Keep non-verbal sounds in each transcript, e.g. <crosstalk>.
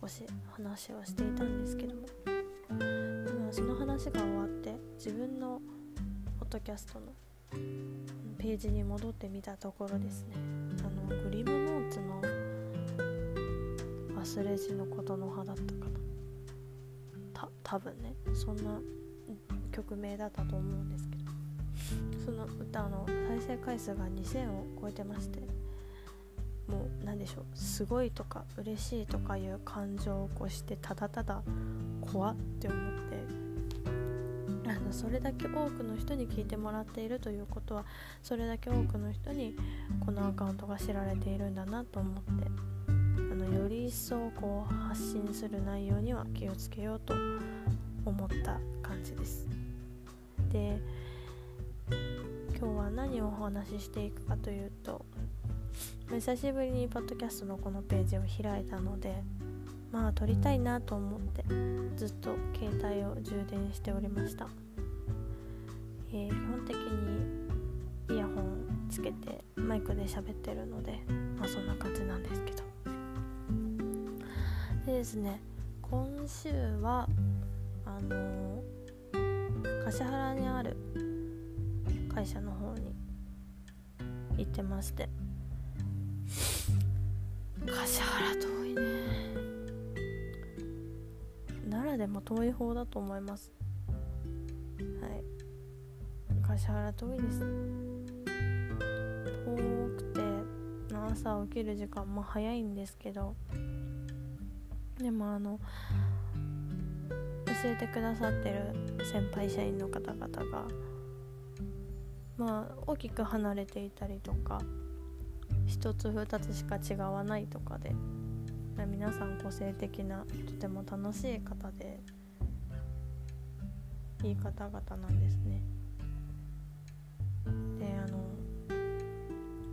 少し話をしていたんですけども、まあ、その話が終わって自分のポッドキャストのページに戻ってみたところですね。あのグリムノーツの忘れじのことの葉だったかな。た多分ね。そんな曲名だったと思うんですけど。その歌の再生回数が2000を超えてまして。もう何でしょうすごいとか嬉しいとかいう感情を起こしてただただ怖って思ってあのそれだけ多くの人に聞いてもらっているということはそれだけ多くの人にこのアカウントが知られているんだなと思ってあのより一層こう発信する内容には気をつけようと思った感じです。で今日は何をお話ししていくかというと久しぶりにポッドキャストのこのページを開いたのでまあ撮りたいなと思ってずっと携帯を充電しておりました、えー、基本的にイヤホンつけてマイクで喋ってるのでまあそんな感じなんですけど。でですね今週はあのー、橿原にある会社の方に行ってまして。橿原遠いね。奈良でも遠い方だと思います。はい。橿原遠いです。遠くて朝起きる時間も早いんですけどでもあの教えてくださってる先輩社員の方々がまあ大きく離れていたりとか1つ2つしか違わないとかで皆さん個性的なとても楽しい方でいい方々なんですね。であの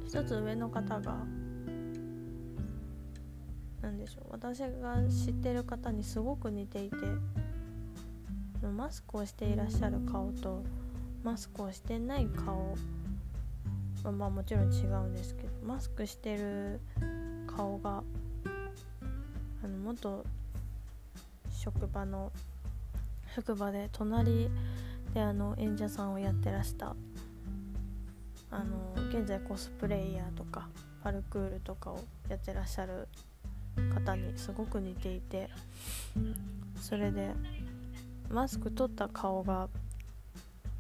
一つ上の方が何でしょう私が知ってる方にすごく似ていてマスクをしていらっしゃる顔とマスクをしてない顔まあ、まあもちろん違うんですけどマスクしてる顔があの元職場の職場で隣であの演者さんをやってらしたあの現在コスプレイヤーとかパルクールとかをやってらっしゃる方にすごく似ていてそれでマスク取った顔が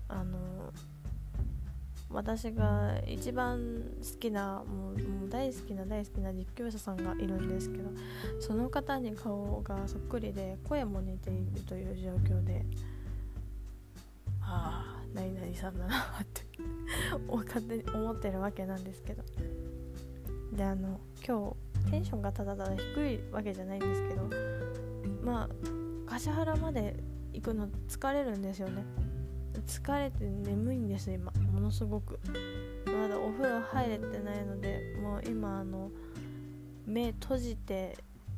あの私が一番好きなもうもう大好きな大好きな実況者さんがいるんですけどその方に顔がそっくりで声も似ているという状況でああ何々さんだなって勝手に思ってるわけなんですけど。であの今日テンションがただただ低いわけじゃないんですけどまあ橿原まで行くの疲れるんですよね。疲れて眠いんです今。ものすごく。まだお風呂入れてないのでもう今あの目閉じて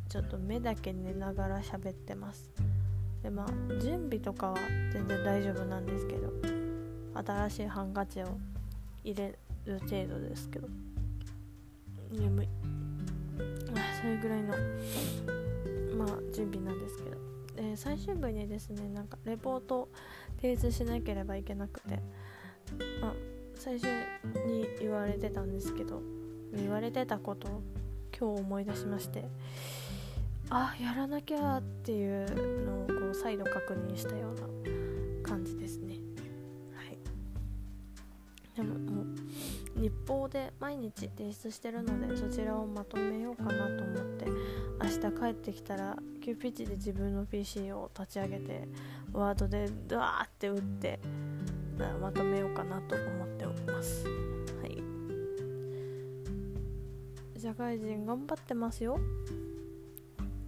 ちょっと目だけ寝ながら喋ってます。でまあ準備とかは全然大丈夫なんですけど新しいハンカチを入れる程度ですけど。眠い。それぐらいのまあ準備なんですけど。え、最終日にですねなんかレポート提出しなければいけなくて、まあ、最初に言われてたんですけど言われてたことを今日思い出しましてあやらなきゃっていうのをこう再度確認したような感じですね。はい。でももう日報で毎日提出してるのでそちらをまとめようかなと思って明日帰ってきたら急ピッチで自分の PC を立ち上げてワードでドワーって打ってまとめようかなと思っております。はい。社会人頑張ってますよ。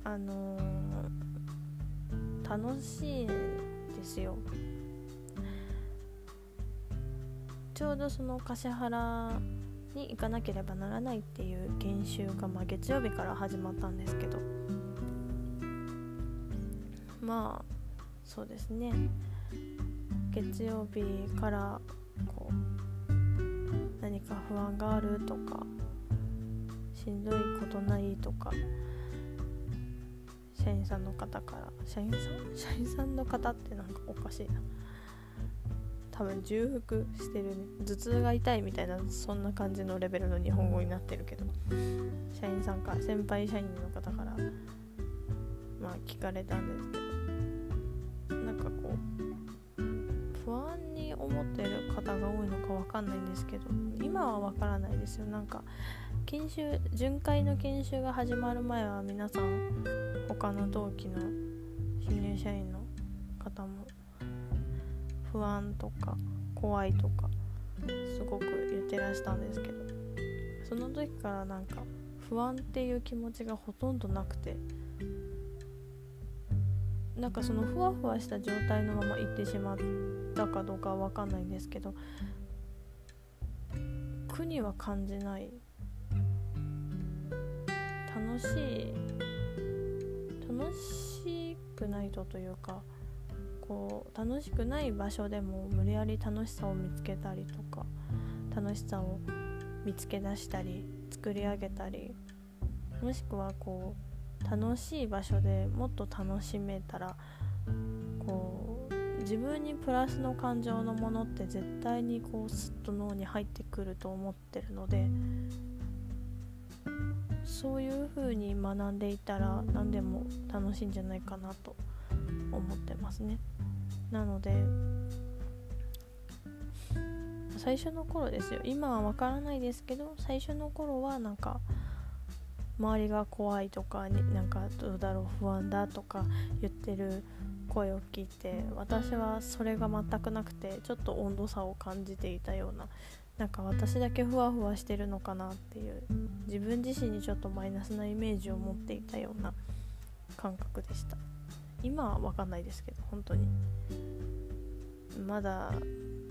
あのー、楽しいですよ。ちょうどその橿原に行かなければならないっていう研修が、まあ、月曜日から始まったんですけど。まあそうですね。月曜日からこう何か不安があるとかししんどいことないとか社員さんの方から社員さん？<laughs> 社員さんの方ってなんかおかしいな。多分重複してるね。頭痛が痛いみたいなそんな感じのレベルの日本語になってるけど。社員さんか先輩社員の方からまあ聞かれたんですけど。なんかこう不安に思ってる方が多いのか分かんないんですけど今は分からないですよ。なんか研修巡回の研修が始まる前は皆さん他の同期の新入社員の方も不安とか怖いとかすごく言ってらしたんですけどその時からなんか不安っていう気持ちがほとんどなくてなんかそのふわふわした状態のまま行ってしまったかどうかは分かんないんですけど苦には感じない。楽しい楽しくないとというかこう楽しくない場所でも無理やり楽しさを見つけたりとか楽しさを見つけ出したり作り上げたりもしくはこう楽しい場所でもっと楽しめたらこう自分にプラスの感情のものって絶対にこうスッと脳に入ってくると思ってるのでそういう風に学んでいたら何でも楽しいんじゃないかなと思ってますね。なので最初の頃ですよ今はわからないですけど最初の頃はなんか周りが怖いとかなんかどうだろう不安だとか言ってる声を聞いて私はそれが全くなくてちょっと温度差を感じていたようななんか私だけふわふわしてるのかなっていう自分自身にちょっとマイナスなイメージを持っていたような感覚でした今は分かんないですけど本当に。まだ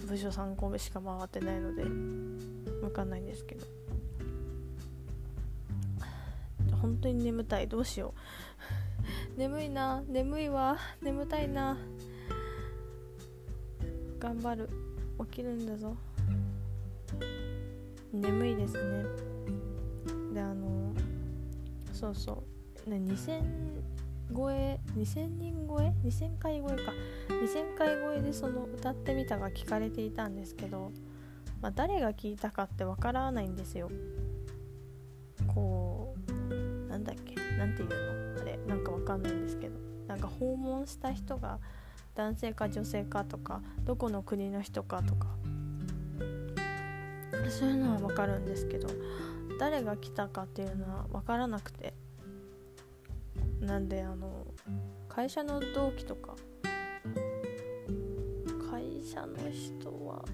部署3個目しか回ってないので分かんないんですけど。本当に眠たい。どうしよう。<laughs> 眠いな。眠いわ。眠たいな。頑張る。起きるんだぞ。眠いですね。であのそうそう。2000超え？2000人超え？2000回超えか。2000回超えでその歌ってみたが聞かれていたんですけど、まあ、誰が聞いたかってわからないんですよ。こうなんだっけ？なんていうの？あれなんかわかんないんですけど。なんか訪問した人が男性か女性かとかどこの国の人かとか。そういうのはわかるんですけど誰が来たかっていうのは分からなくて。なんであの会社の同期とか会社の人は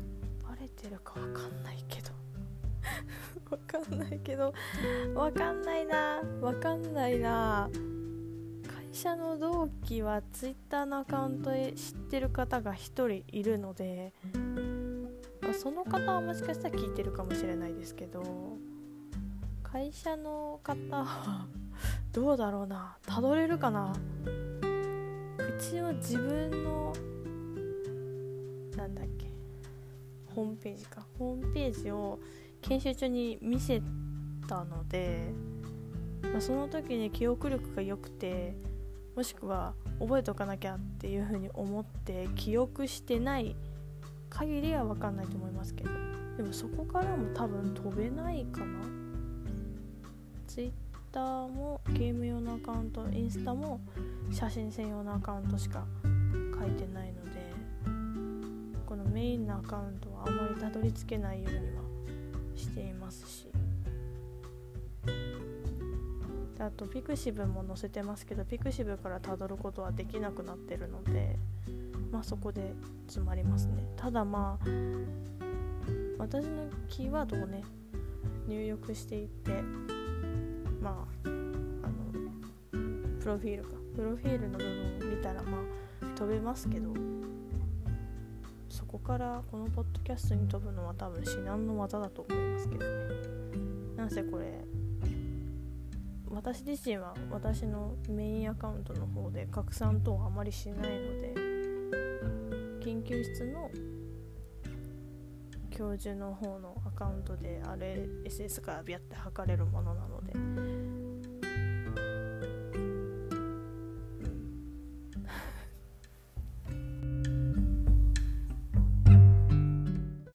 バレてるか分かんないけど <laughs> 分かんないけど分かんないな分かんないな。会社の同期は Twitter のアカウントで知ってる方が1人いるので、ま、その方はもしかしたら聞いてるかもしれないですけど会社の方はどうだろうな。たどれるかな。一応自分のなんだっけ。ホームページか。ホームページを研修中に見せたので、まあ、その時に記憶力が良くてもしくは覚えておかなきゃっていうふうに思って記憶してない限りは分かんないと思いますけど。でもそこからも多分飛べないかな。Twitter ターもゲーム用のアカウントインスタも写真専用のアカウントしか書いてないのでこのメインのアカウントはあまりたどり着けないようにはしていますし。あと pixiv も載せてますけど pixiv からたどることはできなくなってるのでまあそこで詰まりますね。ただまあ私のキーワードをね入力していってまああのプロフィールか。プロフィールの部分を見たらまあ飛べますけどそこからこのポッドキャストに飛ぶのは多分至難の技だと思いますけどね。なんせこれ私自身は私のメインアカウントの方で拡散等あまりしないので研究室の教授の方のアカウントで RSS からビャって測れるものなので